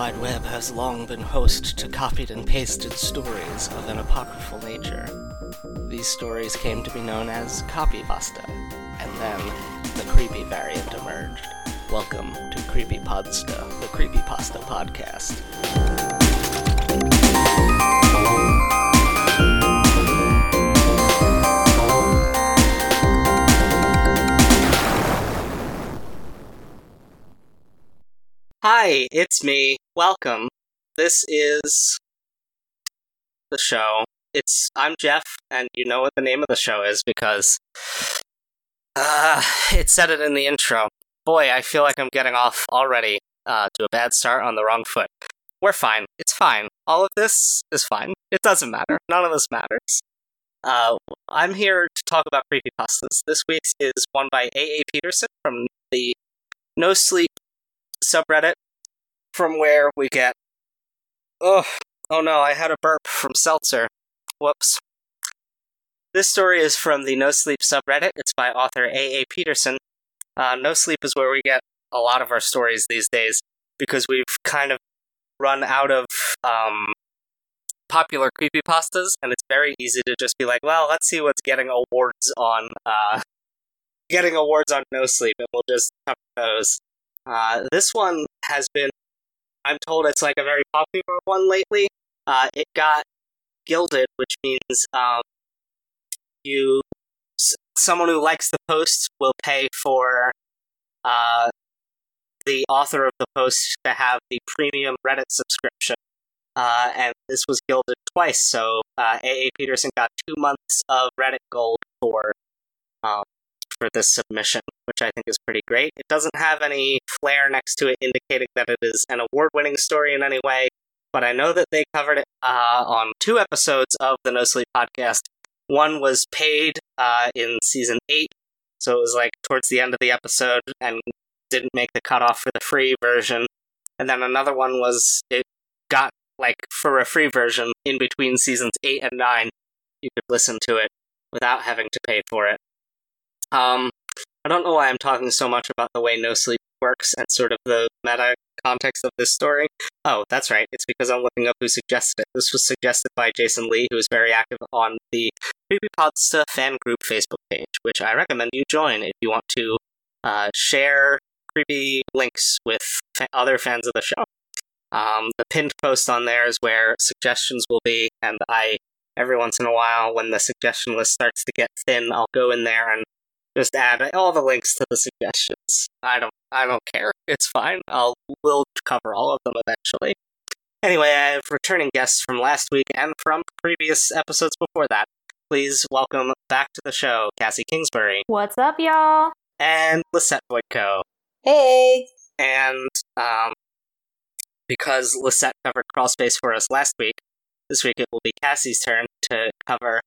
The wide Web has long been host to copied and pasted stories of an apocryphal nature. These stories came to be known as copypasta, and then the creepy variant emerged. Welcome to Creepy Creepypodsta, the Creepypasta podcast. Hi, it's me. Welcome. This is the show. It's I'm Jeff, and you know what the name of the show is because uh it said it in the intro. Boy, I feel like I'm getting off already uh, to a bad start on the wrong foot. We're fine. It's fine. All of this is fine. It doesn't matter. None of this matters. Uh, I'm here to talk about creepypastas. This week's is one by A.A. Peterson from the No Sleep subreddit from where we get. Oh, oh no, I had a burp from Seltzer. Whoops. This story is from the No Sleep subreddit. It's by author A.A. Peterson. Uh, no Sleep is where we get a lot of our stories these days because we've kind of run out of um, popular creepypastas, and it's very easy to just be like, well, let's see what's getting awards on uh, getting awards on No Sleep, and we'll just cover those. Uh, this one has been, I'm told it's like a very popular one lately. Uh, it got gilded, which means um, you, someone who likes the post will pay for uh, the author of the post to have the premium Reddit subscription. Uh, and this was gilded twice, so uh, A.A. Peterson got two months of Reddit gold for um, for this submission, which I think is pretty great. It doesn't have any flair next to it indicating that it is an award winning story in any way, but I know that they covered it uh, on two episodes of the No Sleep podcast. One was paid uh, in season eight, so it was like towards the end of the episode and didn't make the cutoff for the free version. And then another one was it got like for a free version in between seasons eight and nine, you could listen to it without having to pay for it. Um, I don't know why I'm talking so much about the way No Sleep works and sort of the meta context of this story. Oh, that's right. It's because I'm looking up who suggested it. This was suggested by Jason Lee, who is very active on the Creepypodsta fan group Facebook page, which I recommend you join if you want to uh, share creepy links with fa- other fans of the show. Um, the pinned post on there is where suggestions will be, and I, every once in a while, when the suggestion list starts to get thin, I'll go in there and just add all the links to the suggestions. I don't, I don't care. It's fine. I'll, we'll cover all of them eventually. Anyway, I have returning guests from last week and from previous episodes before that. Please welcome back to the show, Cassie Kingsbury What's up, y'all? and Lisette Voitko. Hey. And um, because Lisette covered Crawlspace for us last week, this week it will be Cassie's turn to cover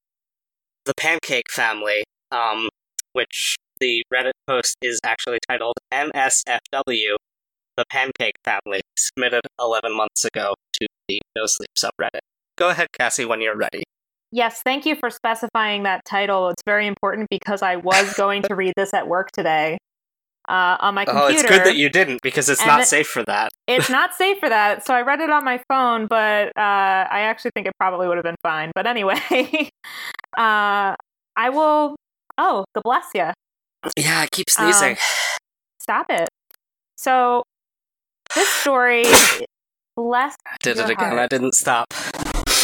the Pancake Family, um, which the Reddit post is actually titled NSFW, the Pancake Family, submitted 11 months ago to the No Sleep subreddit. Go ahead, Cassie, when you're ready. Yes, thank you for specifying that title. It's very important because I was going to read this at work today uh, on my computer. Oh, it's good that you didn't because it's not it- safe for that. It's not safe for that, so I read it on my phone, but uh, I actually think it probably would have been fine. But anyway, uh, I will. Oh, the bless you. Yeah, I keep sneezing. Stop it. So, this story, bless. Did your it again. heart. I didn't stop.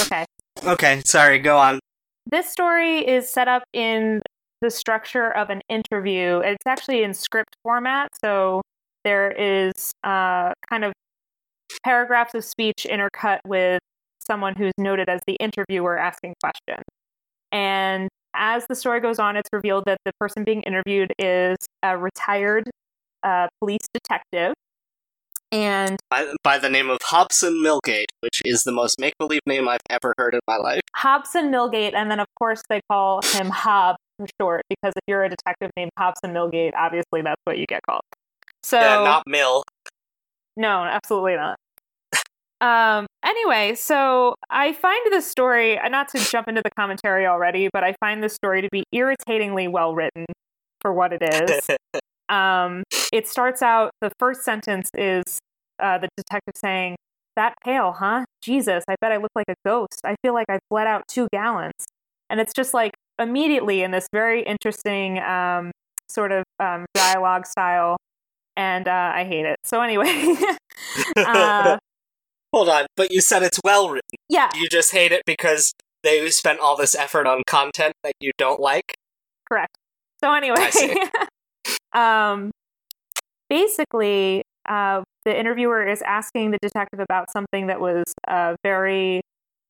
Okay. Okay, sorry, go on. this story is set up in the structure of an interview. It's actually in script format, so there is uh, kind of paragraphs of speech intercut with someone who's noted as the interviewer asking questions. And as the story goes on, it's revealed that the person being interviewed is a retired uh, police detective. And By, by the name of Hobson Millgate, which is the most make believe name I've ever heard in my life. Hobson Millgate, and then of course they call him Hob for short, because if you're a detective named Hobson Millgate, obviously that's what you get called. So yeah, not Mill. no, absolutely not. Um. Anyway, so I find this story, uh, not to jump into the commentary already, but I find this story to be irritatingly well written for what it is. um, it starts out. The first sentence is uh, the detective saying, that pale, huh? Jesus, I bet I look like a ghost. I feel like I've bled out two gallons. And it's just like immediately in this very interesting um, sort of um, dialogue style. And uh, I hate it. So, anyway. uh, Hold on, but you said it's well written. yeah, You just hate it because they spent all this effort on content that you don't like. correct. So, anyway. Um, basically, uh, the interviewer is asking the detective about something that was a very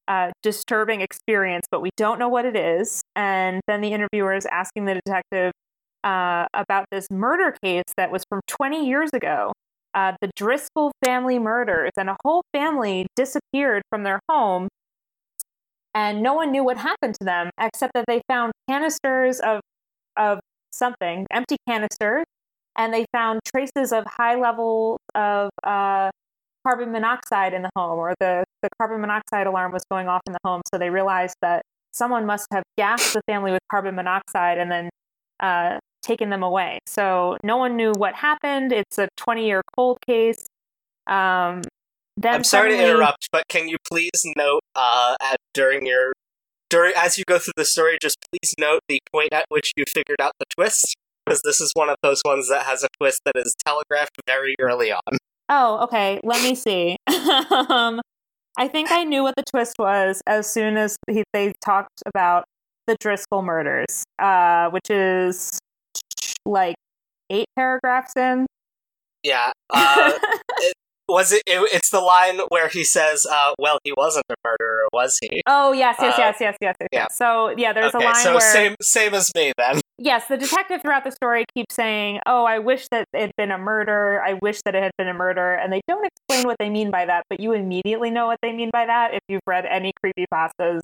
uh, disturbing experience, but we don't know what it is. And then the interviewer is asking the detective uh, about this murder case that was from 20 years ago. Uh, the Driscoll family murders, and a whole family disappeared from their home, and no one knew what happened to them except that they found canisters of of something, empty canisters, and they found traces of high levels of uh, carbon monoxide in the home, or the, the carbon monoxide alarm was going off in the home. So they realized that someone must have gassed the family with carbon monoxide and then uh, taken them away. So no one knew what happened. It's a 20 year cold case. Um, then I'm sorry to interrupt, but can you please note uh, at during your during as you go through the story, just please note the point at which you figured out the twist, because this is one of those ones that has a twist that is telegraphed very early on. Oh, okay. Let me see. um, I think I knew what the twist was as soon as he, they talked about the Driscoll murders, uh, which is like eight paragraphs in. Yeah, uh, was it, it? It's the line where he says, uh, "Well, he wasn't a murderer, was he?" oh yes, yes, Uh, yes, yes, yes, yes. yeah. So yeah, there's okay, a line so where same same as me then. yes, the detective throughout the story keeps saying, "Oh, I wish that it had been a murder. I wish that it had been a murder," and they don't explain what they mean by that, but you immediately know what they mean by that if you've read any creepypastas.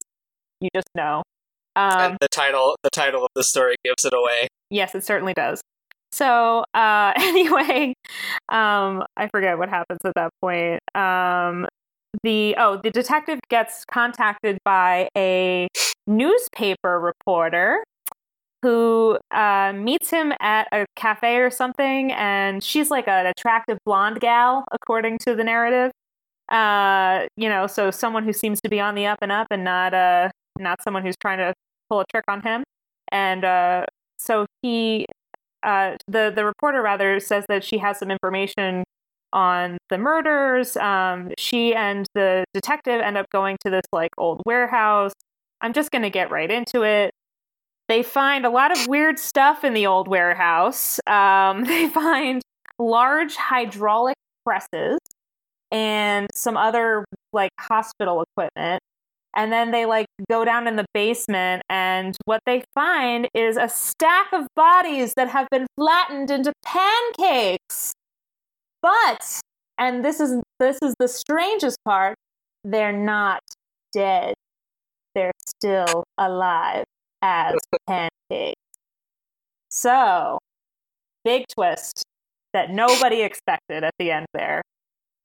You just know. Um, and the title the title of the story gives it away. Yes, it certainly does. So, uh, anyway, um, I forget what happens at that point. Um, the oh, the detective gets contacted by a newspaper reporter who uh, meets him at a cafe or something, and she's like an attractive blonde gal, according to the narrative. Uh, you know, so someone who seems to be on the up and up, and not uh, not someone who's trying to pull a trick on him. And uh, so he uh, the the reporter rather says that she has some information on the murders. Um, she and the detective end up going to this like old warehouse. I'm just gonna get right into it. They find a lot of weird stuff in the old warehouse. Um, they find large hydraulic presses and some other like hospital equipment. And then they like go down in the basement, and what they find is a stack of bodies that have been flattened into pancakes. But, and this is this is the strangest part, they're not dead. They're still alive as pancakes. So, big twist that nobody expected at the end there.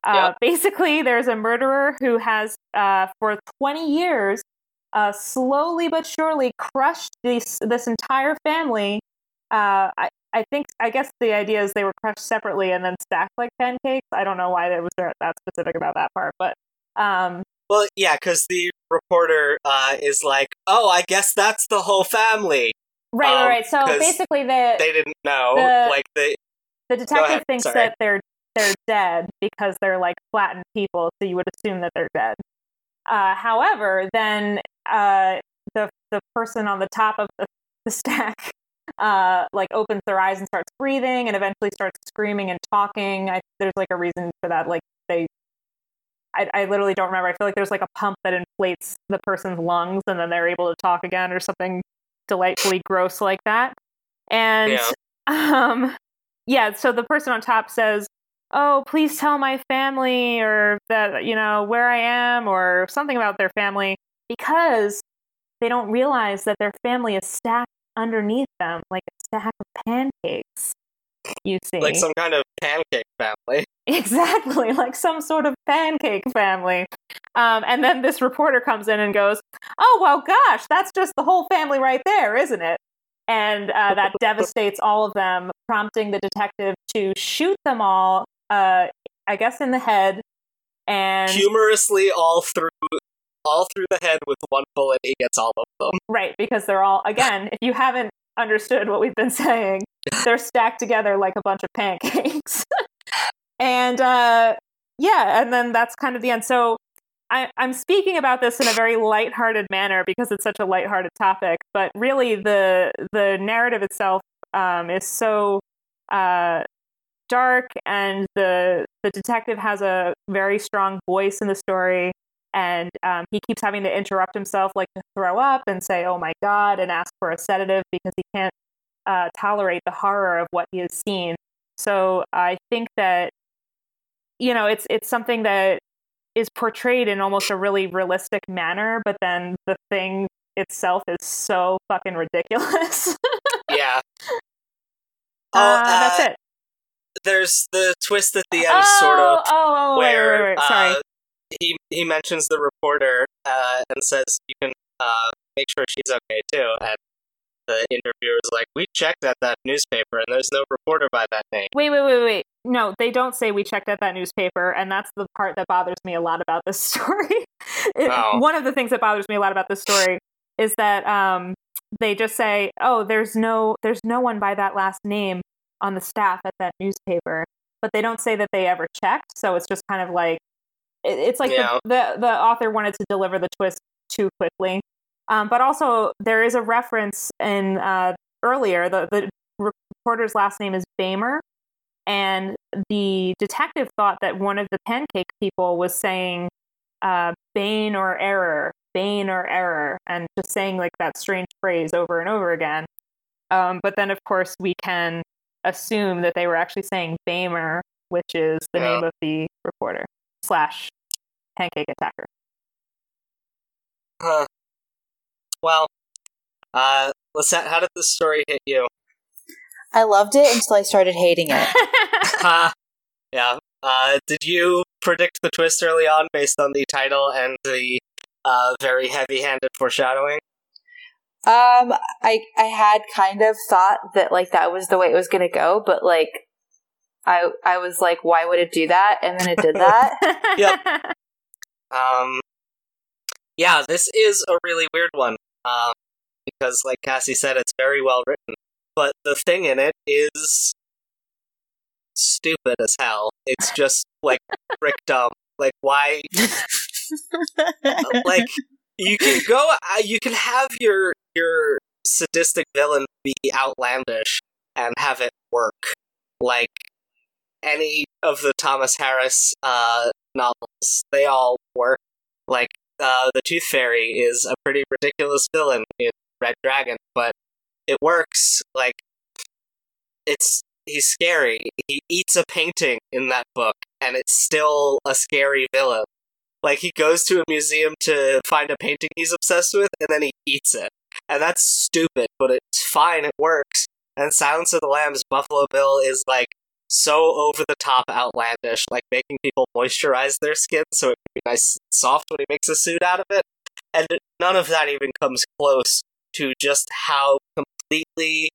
Uh, Yep. Basically, there's a murderer who has, uh, for 20 years, uh, slowly but surely crushed this this entire family. Uh, I I think I guess the idea is they were crushed separately and then stacked like pancakes. I don't know why they was that specific about that part, but um, Well, yeah, because the reporter uh, is like, "Oh, I guess that's the whole family." right, right, Um, right. So basically, the They didn't know, The- like they. the detective thinks sorry. that they're they're dead because they're like flattened people, so you would assume that they're dead. Uh, however, then uh, the the person on the top of the, the stack uh, like opens their eyes and starts breathing, and eventually starts screaming and talking. I, there's like a reason for that. Like they, I, I literally don't remember. I feel like there's like a pump that inflates the person's lungs, and then they're able to talk again, or something delightfully gross like that. And Yeah. um, yeah. So the person on top says, "Oh, please tell my family, or that you know where I am, or something about their family," because they don't realize that their family is stacked underneath them like a stack of pancakes. You see, like some kind of pancake family. Exactly, like some sort of pancake family. Um, and then this reporter comes in and goes, Oh, well, gosh, that's just the whole family right there, isn't it? And uh, that devastates all of them, prompting the detective to shoot them all, uh, I guess, in the head and humorously all through all through the head with one bullet. He gets all of them. right because they're all again. If you haven't understood what we've been saying, they're stacked together like a bunch of pancakes. and uh, yeah, and then that's kind of the end. So I, am speaking about this in a very lighthearted manner because it's such a lighthearted topic. But really, the the narrative itself um, is so uh, dark, and the the detective has a very strong voice in the story, and um, he keeps having to interrupt himself, like to throw up and say, "Oh my god," and ask for a sedative because he can't uh, tolerate the horror of what he has seen. So I think that you know it's it's something that is portrayed in almost a really realistic manner, but then the thing itself is so fucking ridiculous. yeah. Uh, uh, that's it. There's the twist at the end, oh, sort of, oh, oh, where wait, wait, wait, sorry. Uh, he he mentions the reporter uh, and says you can uh, make sure she's okay too, and the interviewer is like, "We checked at that newspaper, and there's no reporter by that name." Wait, wait, wait, wait. No, they don't say we checked at that newspaper, and that's the part that bothers me a lot about this story. it, oh. One of the things that bothers me a lot about this story is that um, they just say, "Oh, there's no, there's no one by that last name on the staff at that newspaper," but they don't say that they ever checked. So it's just kind of like it, it's like yeah. the, the the author wanted to deliver the twist too quickly. Um, but also, there is a reference in uh, earlier. The, the reporter's last name is Bamer, and the detective thought that one of the pancake people was saying uh, "bane or error," "bane or error," and just saying like that strange phrase over and over again. Um, but then, of course, we can assume that they were actually saying Bamer, which is the yeah. name of the reporter slash pancake attacker. Huh. Well, uh, Lisette, how did this story hit you? I loved it until I started hating it. uh, yeah. Uh, did you predict the twist early on based on the title and the uh, very heavy-handed foreshadowing? Um, I I had kind of thought that like that was the way it was gonna go, but like I I was like, why would it do that? And then it did that. yep. Um. Yeah, this is a really weird one um, because, like Cassie said, it's very well written. But the thing in it is stupid as hell. It's just like brick dumb. Like why? like you can go, uh, you can have your your sadistic villain be outlandish and have it work. Like any of the Thomas Harris uh, novels, they all work. Like uh, the Tooth Fairy is a pretty ridiculous villain in Red Dragon, but it works. Like, it's he's scary. He eats a painting in that book, and it's still a scary villain. Like he goes to a museum to find a painting he's obsessed with, and then he eats it, and that's stupid, but it's fine. It works. And Silence of the Lambs, Buffalo Bill is like so over the top outlandish, like making people moisturize their skin so it can be nice and soft when he makes a suit out of it. And none of that even comes close to just how completely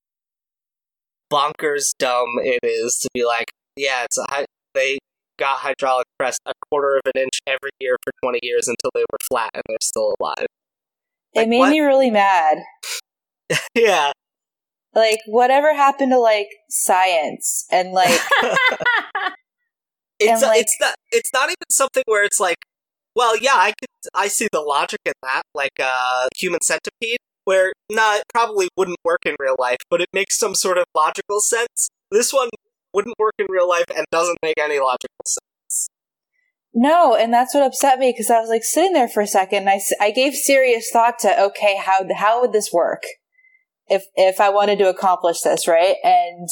bonkers dumb it is to be like, yeah, it's a high, they got hydraulic pressed a quarter of an inch every year for 20 years until they were flat and they're still alive. Like, it made what? me really mad. yeah. Like, whatever happened to like science and like. it's and, like, it's not it's not even something where it's like, well, yeah, I could I see the logic in that, like uh, human centipede, where nah, it probably wouldn't work in real life, but it makes some sort of logical sense. This one wouldn't work in real life and doesn't make any logical sense. No, and that's what upset me because I was like sitting there for a second. I, I gave serious thought to okay, how how would this work? if if I wanted to accomplish this, right? And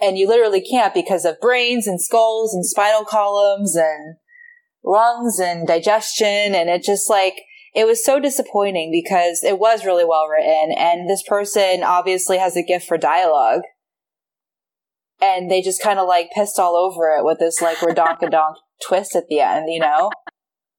and you literally can't because of brains and skulls and spinal columns and lungs and digestion and it just like it was so disappointing because it was really well written and this person obviously has a gift for dialogue and they just kind of like pissed all over it with this like redonkadonk twist at the end you know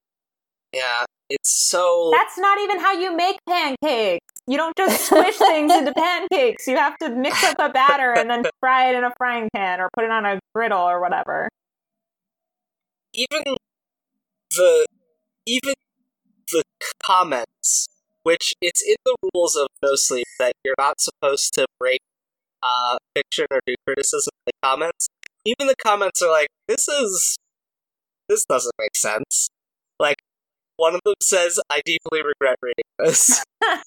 yeah it's so that's not even how you make pancakes you don't just squish things into pancakes. You have to mix up a batter and then fry it in a frying pan or put it on a griddle or whatever. Even the even the comments, which it's in the rules of No Sleep that you're not supposed to break uh, fiction or do criticism in the comments. Even the comments are like, "This is this doesn't make sense." Like one of them says, "I deeply regret reading this."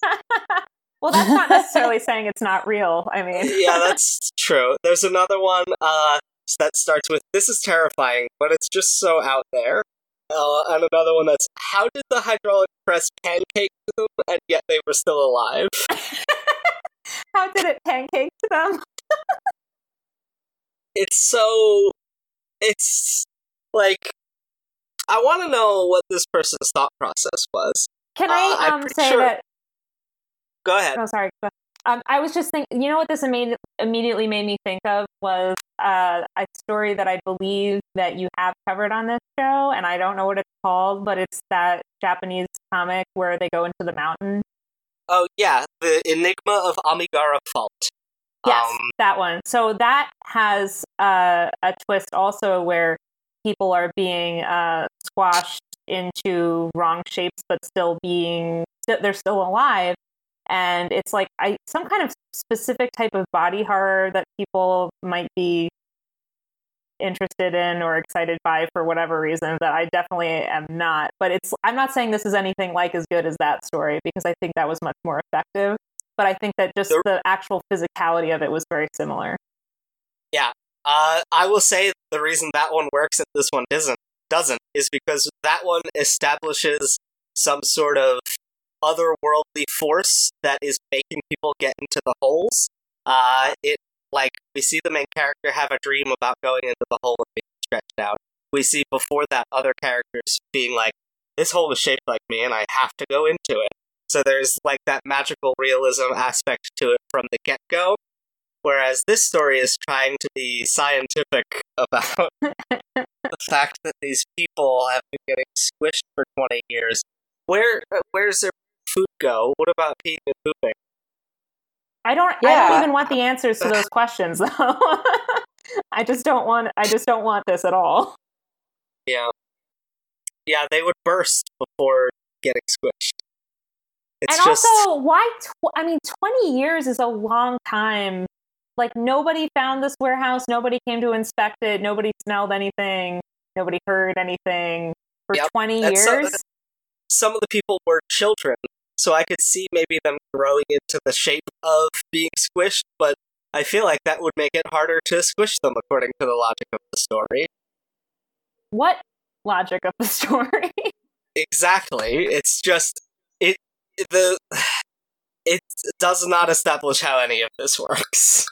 well, that's not necessarily saying it's not real. I mean, yeah, that's true. There's another one uh, that starts with, "This is terrifying, but it's just so out there." Uh, and another one that's, "How did the hydraulic press pancake them, and yet they were still alive?" How did it pancake to them? it's so. It's like I want to know what this person's thought process was. Can I Uh, um, say sure- that? Go ahead. Oh, sorry. Go- Um, I was just thinking. You know what this imme- immediately made me think of was uh, a story that I believe that you have covered on this show, and I don't know what it's called, but it's that Japanese comic where they go into the mountain. Oh yeah, the Enigma of Amigara Fault. Yes, Um, that one. So that has uh, a twist also where people are being uh, squashed into wrong shapes, but still being they're still alive. And it's like I some kind of specific type of body horror that people might be interested in or excited by for whatever reason that I definitely am not. But it's I'm not saying this is anything like as good as that story because I think that was much more effective. But I think that just The- actual physicality of it was very similar. Yeah. Uh, I will say the reason that one works and this one doesn't doesn't is because that one establishes some sort of otherworldly force that is making people get into the holes. Uh, it like we see the main character have a dream about going into the hole and being stretched out. We see before that other characters being like, "This hole is shaped like me, and I have to go into it." So there's like that magical realism aspect to it from the get go. Whereas this story is trying to be scientific about the fact that these people have been getting squished for 20 years. Where uh, where's their food go? What about peeing and pooping? I don't. I don't even want the answers to those questions, though. I just don't want. I just don't want this at all. Yeah. Yeah, they would burst before getting squished. It's and just also, why? Tw- I mean, twenty years is a long time. Like nobody found this warehouse. Nobody came to inspect it. Nobody smelled anything. Nobody heard anything for Yep, twenty that's so- years. some of the people were children, so I could see maybe them growing into the shape of being squished, but I feel like that would make it harder to squish them according to the logic of the story. what logic of the story? Exactly. It's just it the it does not establish how any of this works.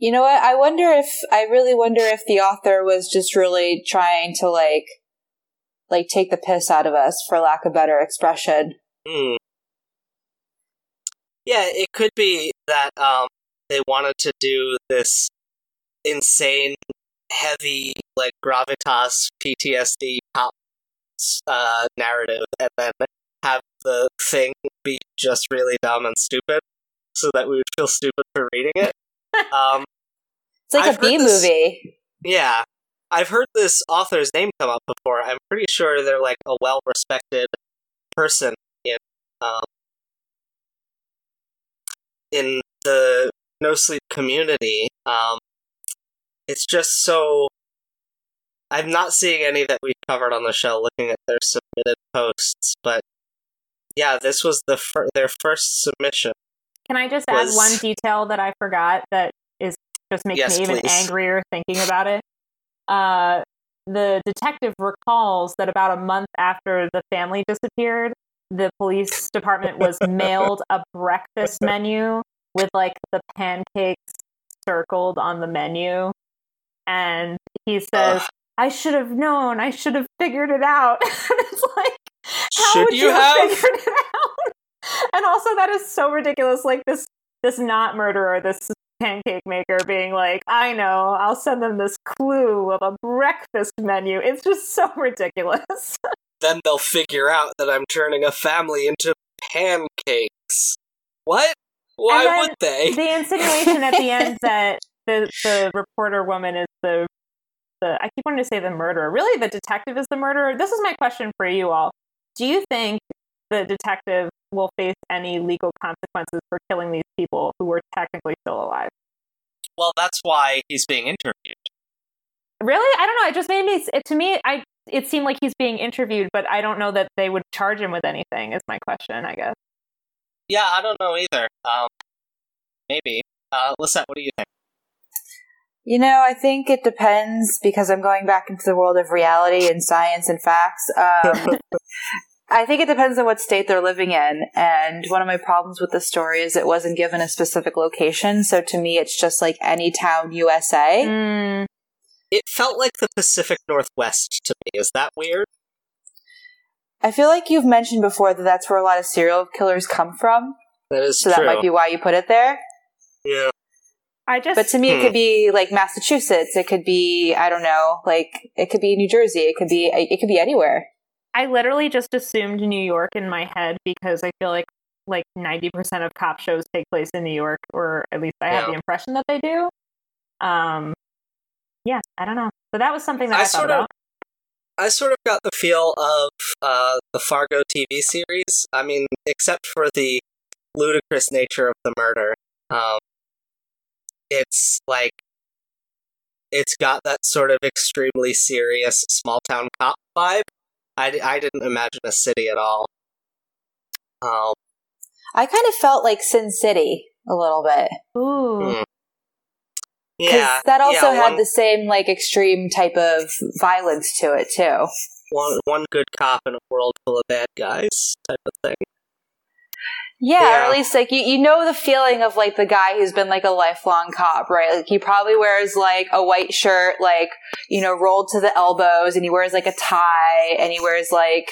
You know what? I wonder if I really wonder if the author was just really trying to like like take the piss out of us for lack of better expression. Hmm. Yeah, it could be that um they wanted to do this insane heavy like gravitas PTSD cop uh narrative and then have the thing be just really dumb and stupid so that we would feel stupid for reading it. Um It's like I've a B this- movie. Yeah. I've heard this author's name come up before. I'm pretty sure they're like a well respected person in um in the no sleep community. Um it's just so I'm not seeing any that we've covered on the show looking at their submitted posts, but yeah, this was the fir- their first submission. Can I just Was- add one detail that I forgot that is just makes Yes, me even please. angrier thinking about it? Uh, the detective recalls that about a month after the family disappeared, the police department was mailed a breakfast menu with like the pancakes circled on the menu. And he says, Ugh. I should have known. I should have figured it out. and it's like, how Should would you you have have? figured it out? And also, that is so ridiculous. Like this, this not murderer, this pancake maker, being like, "I know, I'll send them this clue of a breakfast menu." It's just so ridiculous. then they'll figure out that I'm turning a family into pancakes. What? Why would they? the insinuation at the end that the the reporter woman is the the I keep wanting to say the murderer. Really, the detective is the murderer. This is my question for you all. Do you think the detective will face any legal consequences for killing these people who were technically still alive? Well, that's why he's being interviewed. Really? I don't know. It just made me. It, to me, I it seemed like he's being interviewed, but I don't know that they would charge him with anything. Is my question, I guess. Yeah, I don't know either. Um, maybe. Uh, Lisette, what do you think? You know, I think it depends because I'm going back into the world of reality and science and facts. Um, I think it depends on what state they're living in. And one of my problems with the story is it wasn't given a specific location. So to me, it's just like any town, USA. Mm, It felt like the Pacific Northwest to me. Is that weird? I feel like you've mentioned before that that's where a lot of serial killers come from. That is So true. that might be why you put it there. yeah. I just. But to me, it Hmm. could be like Massachusetts. It could be, I don't know, like it could be New Jersey. It could be, it could be anywhere. I literally just assumed New York in my head because I feel like like ninety percent of cop shows take place in New York, or at least I have the impression that they do. Um, yeah, I don't know. So that was something that I I, thought sort of- about. I sort of got the feel of uh, the Fargo TV series. I mean, except for the ludicrous nature of the murder. Um, it's like it's got that sort of extremely serious small town cop vibe. I, I didn't imagine a city at all. Um, I kind of felt like Sin City a little bit. Ooh, Hmm. 'Cause yeah, that also yeah, had one, the same like extreme type of violence to it too. one one good cop in a world full of bad guys type of thing. Yeah, Yeah. or at least like you, you know the feeling of like the guy who's been like a lifelong cop, right? Like he probably wears like a white shirt, like, you know, rolled to the elbows and he wears like a tie and he wears like,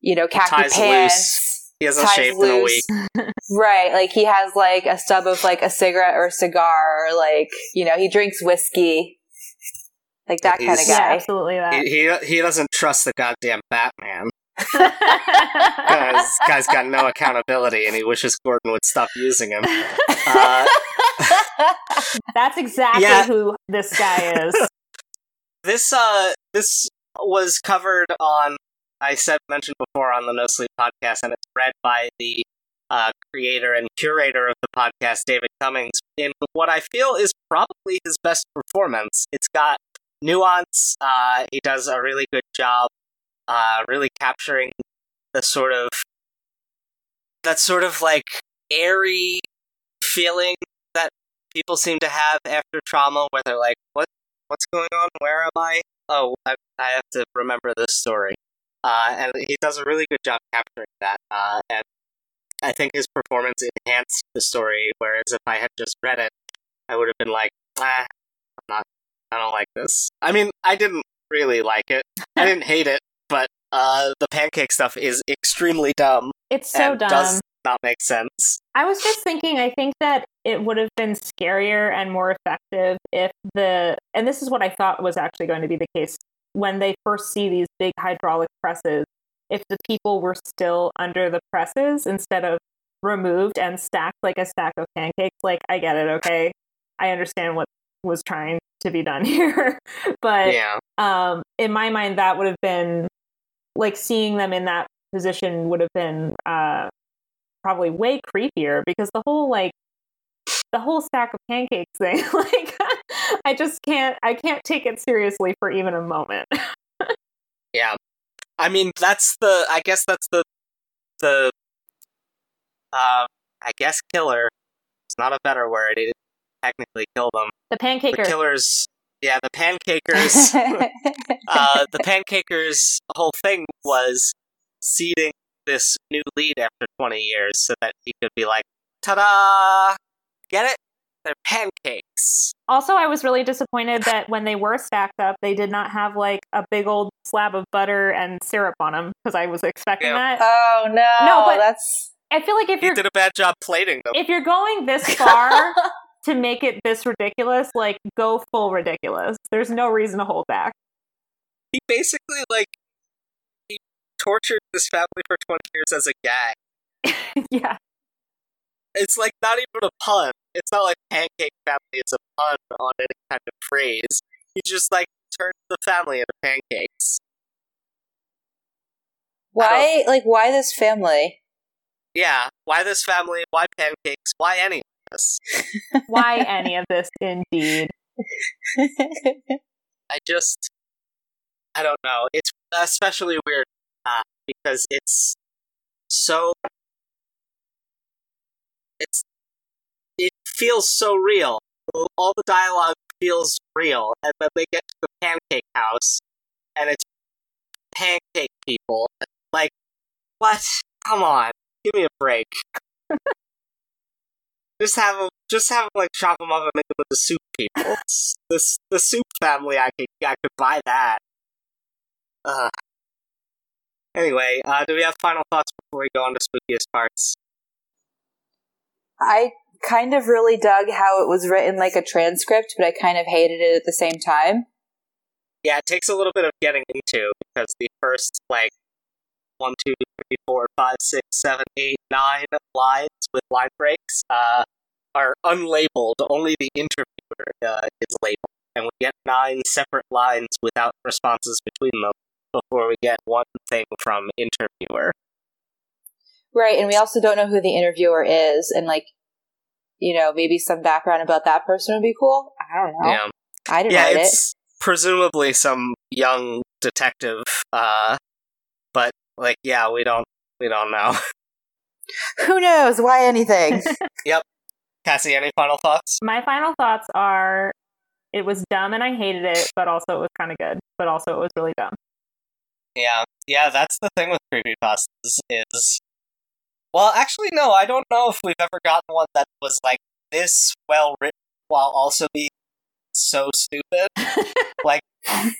you know, khaki Tie's pants. loose. He hasn't Ties shaved in a loose. week. Right. Like he has like a stub of like a cigarette or a cigar, or like, you know, he drinks whiskey. Like that kind of He's- yeah, guy. absolutely that. He, he he doesn't trust the goddamn Batman. Guys, guy's got no accountability, and he wishes Gordon would stop using him. Uh, That's exactly Yeah. who this guy is. this uh this was covered on I said mentioned before on the No Sleep podcast, and it's read by the uh, creator and curator of the podcast, David Cummings, in what I feel is probably his best performance. It's got nuance. Uh, he does a really good job, uh, really capturing the sort of that sort of like airy feeling that people seem to have after trauma, where they're like, "What? What's going on? Where am I? Oh, I, I have to remember this story." Uh, and he does a really good job capturing that. Uh, and I think his performance enhanced the story. Whereas if I had just read it, I would have been like, "Ah, I'm not. I don't like this." I mean, I didn't really like it. I didn't hate it, uh, the pancake stuff is extremely dumb It's so dumb. does not make sense. I was just thinking, I think that it would have been scarier and more effective if the, and this is what I thought was actually going to be the case when they first see these big hydraulic presses, if the people were still under the presses instead of removed and stacked like a stack of pancakes. Like, I get it, okay? I understand what was trying to be done here. but Yeah, um, in my mind, that would have been like seeing them in that position would have been uh, probably way creepier because the whole like the whole stack of pancakes thing, like I just can't I can't take it seriously for even a moment. yeah. I mean, that's the. I guess that's the the. Uh, I guess killer. It's not a better word. Didn't technically kill them. The The pancaker. killers. Yeah, the pancakers. uh, the pancakers' whole thing was seeding this new lead after 20 years so that he could be like, ta-da! Get it? They're pancakes. Also, I was really disappointed that when they were stacked up, they did not have like a big old slab of butter and syrup on them because I was expecting Yeah. that. oh no, No, but- that's I feel like if you're did a bad job plating them. if you're going this far to make it this ridiculous, like go full ridiculous. There's no reason to hold back. He basically, like, he tortured this family for 20 years as a gag. yeah. It's like not even a pun. It's not like pancake family is a pun on any kind of phrase. He just like turned the family into pancakes. Why, like, why this family? Yeah, why this family? Why pancakes? Why any of this? Why any of this, indeed? I just, I don't know. It's especially weird uh, because it's so, it's, it feels so real. All the dialogue feels real, and then they get to the pancake house, and it's pancake people. Like, what? Come on, give me a break. Just have them, just have them like chop them up and make them into soup people. this the soup family, I could I could buy that. Uh. Anyway, uh, do we have final thoughts before we go on to spookiest parts? I kind of really dug how it was written like a transcript, but I kind of hated it at the same time. Yeah, it takes a little bit of getting into because the first like one, two, three, four, five, six, seven, eight, nine lines with line breaks uh, are unlabeled. Only the interviewer uh, is labeled, and we get nine separate lines without responses between them before we get one thing from interviewer. Right, and we also don't know who the interviewer is, and like, you know, maybe some background about that person would be cool. I don't know. Yeah, I didn't yeah, write it. it's presumably some young detective, uh, but like, yeah, we don't we don't know. Who knows? Why anything? Yep. Cassie, any final thoughts? My final thoughts are it was dumb and I hated it, but also it was kind of good, but also it was really dumb. Yeah, yeah, that's the thing with creepypastas is. Well, actually, no, I don't know if we've ever gotten one that was like this well written while also being so stupid. like,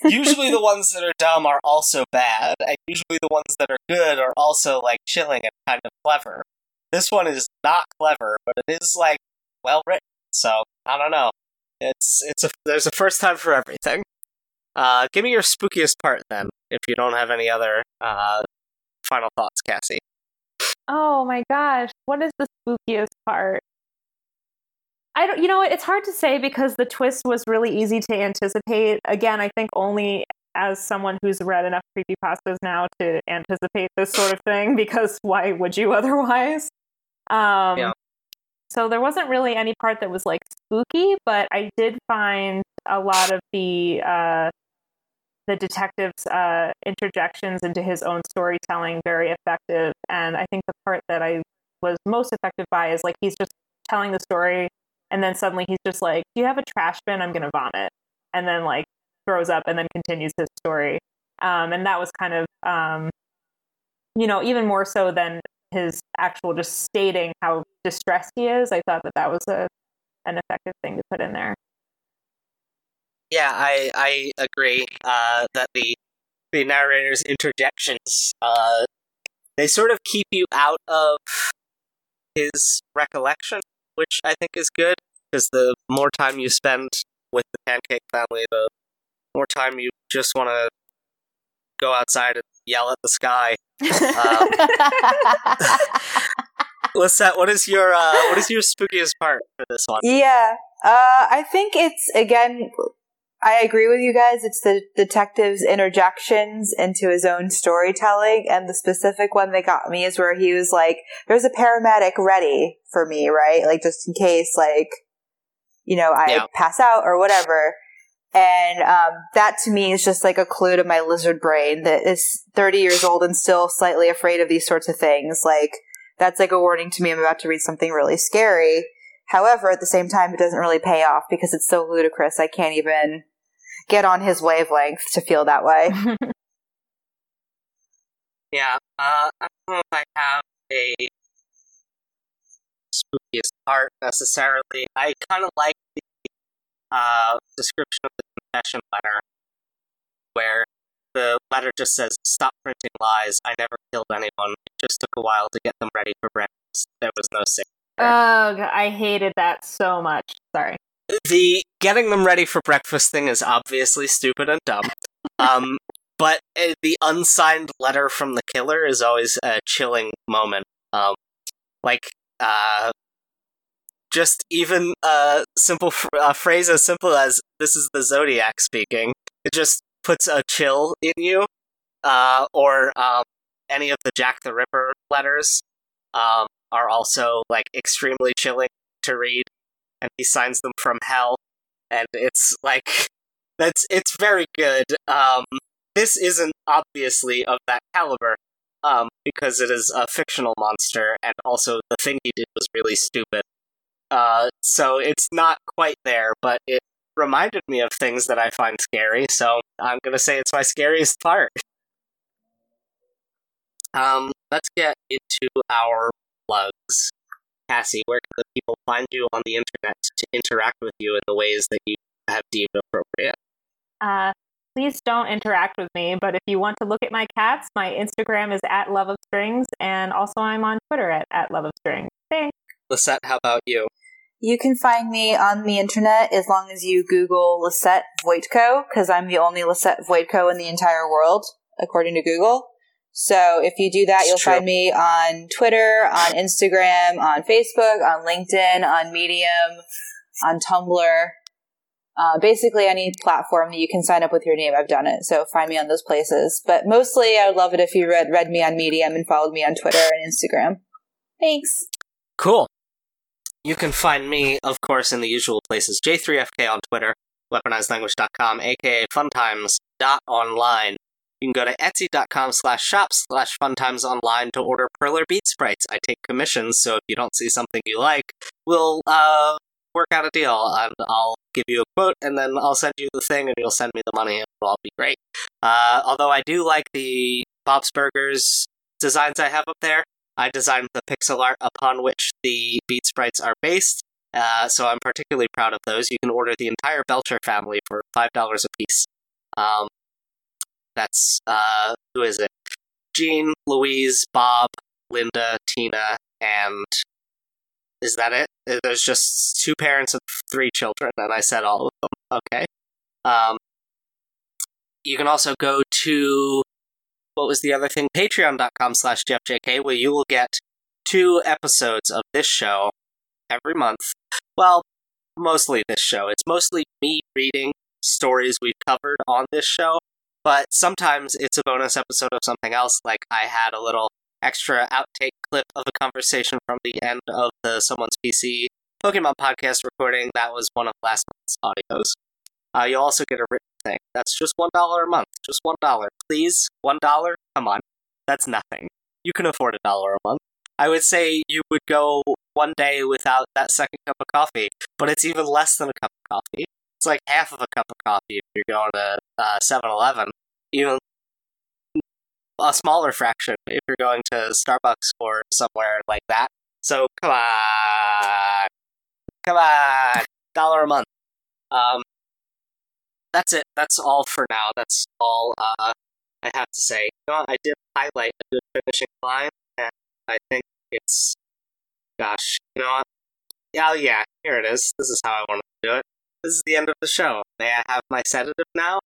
usually the ones that are dumb are also bad, and usually the ones that are good are also like chilling and kind of clever. This one is not clever, but it is like well written. So I don't know. It's it's a there's a first time for everything. Uh, give me your spookiest part then, if you don't have any other uh, final thoughts, Cassie. Oh my gosh, what is the spookiest part? I don't, you know, it's hard to say because the twist was really easy to anticipate. Again, I think only as someone who's read enough creepypastas now to anticipate this sort of thing, because why would you otherwise? Um, Yeah. So there wasn't really any part that was like spooky, but I did find a lot of the uh, the detective's uh, interjections into his own storytelling very effective. And I think the part that I was most effective by is like he's just telling the story, and then suddenly he's just like, "Do you have a trash bin? I'm gonna vomit," and then like throws up and then continues his story. Um, and that was kind of um, you know even more so than his actual just stating how distressed he is. I thought that that was a an effective thing to put in there. Yeah, I I agree uh, that the the narrator's interjections uh, they sort of keep you out of his recollection, which I think is good because the more time you spend with the Pancake family, the more time you just want to go outside and yell at the sky. Lisette, what is your uh, what is your spookiest part for this one? yeah, uh, I think it's again. I agree with you guys. It's the detective's interjections into his own storytelling, and the specific one that got me is where he was like, "There's a paramedic ready for me, right? Like just in case, like, you know, I Yeah. pass out or whatever." And um, that to me is just like a clue to my lizard brain that is 30 years old and still slightly afraid of these sorts of things. Like that's like a warning to me. I'm about to read something really scary. However, at the same time, it doesn't really pay off because it's so ludicrous. I can't even get on his wavelength to feel that way. Yeah, uh, I don't know if I have a spookiest part necessarily. I kind of like the uh, description of the confession letter, where the letter just says, "Stop printing lies. I never killed anyone. It just took a while to get them ready for breakfast. There was no sick." Ugh, I hated that so much. Sorry. The getting them ready for breakfast thing is obviously stupid and dumb. um, but uh, the unsigned letter from the killer is always a chilling moment. Um, like, uh, just even a simple fr- a phrase as simple as "This is the Zodiac speaking" it just puts a chill in you. Uh, or um, any of the Jack the Ripper letters um, are also like extremely chilling to read, and he signs them from hell, and it's like that's it's very good. Um, this isn't obviously of that caliber, um, because it is a fictional monster, and also the thing he did was really stupid. Uh, so it's not quite there, but it reminded me of things that I find scary, so I'm gonna say it's my scariest part. Um, let's get into our plugs. Cassie, where can the people find you on the internet to interact with you in the ways that you have deemed appropriate? Uh, please don't interact with me, but if you want to look at my cats, my Instagram is at Love of Strings, and also I'm on Twitter at, at Love of Strings. Thanks. Lisette, how about you? You can find me on the internet as long as you Google Lisette Voitko, because I'm the only Lisette Voitko in the entire world, according to Google. So if you do that, It's you'll true. find me on Twitter, on Instagram, on Facebook, on LinkedIn, on Medium, on Tumblr. Uh, basically, any platform that you can sign up with your name, I've done it. So find me on those places. But mostly, I would love it if you read, read me on Medium and followed me on Twitter and Instagram. Thanks. Cool. You can find me, of course, in the usual places. J3FK on Twitter, weaponizedlanguage.com, aka funtimes.online. You can go to etsy.com slash shop slash funtimesonline to order Perler Bead Sprites. I take commissions, so if you don't see something you like, we'll uh, work out a deal. And I'll give you a quote, and then I'll send you the thing, and you'll send me the money, and it'll all be great. Uh, although I do like the Bob's Burgers designs I have up there, I designed the pixel art upon which the bead sprites are based, uh, so I'm particularly proud of those. You can order the entire Belcher family for five dollars a piece. Um, that's uh, who is it? Gene, Louise, Bob, Linda, Tina, and is that it? Uh, There's just two parents and three children, and I said all of them. Okay. Um, you can also go to what was the other thing? Patreon.com slash JeffJK, where you will get two episodes of this show every month. Well, mostly this show. It's mostly me reading stories we've covered on this show, but sometimes it's a bonus episode of something else. Like I had a little extra outtake clip of a conversation from the end of the Someone's PC Pokemon podcast recording. That was one of last month's audios. Uh, you'll also get a written thing. That's just one dollar a month. Just one dollar, please. One dollar. Come on, that's nothing. You can afford a dollar a month. I would say you would go one day without that second cup of coffee, but it's even less than a cup of coffee. It's like half of a cup of coffee if you're going to uh, 7-Eleven. Even a smaller fraction if you're going to Starbucks or somewhere like that. So come on, come on, dollar a month. Um, that's it. That's all for now. That's all uh, I have to say. You know. I did highlight a good finishing line, and I think it's, gosh, you know what? Oh yeah, here it is. This is how I wanted to do it. This is the end of the show. May I have my sedative now?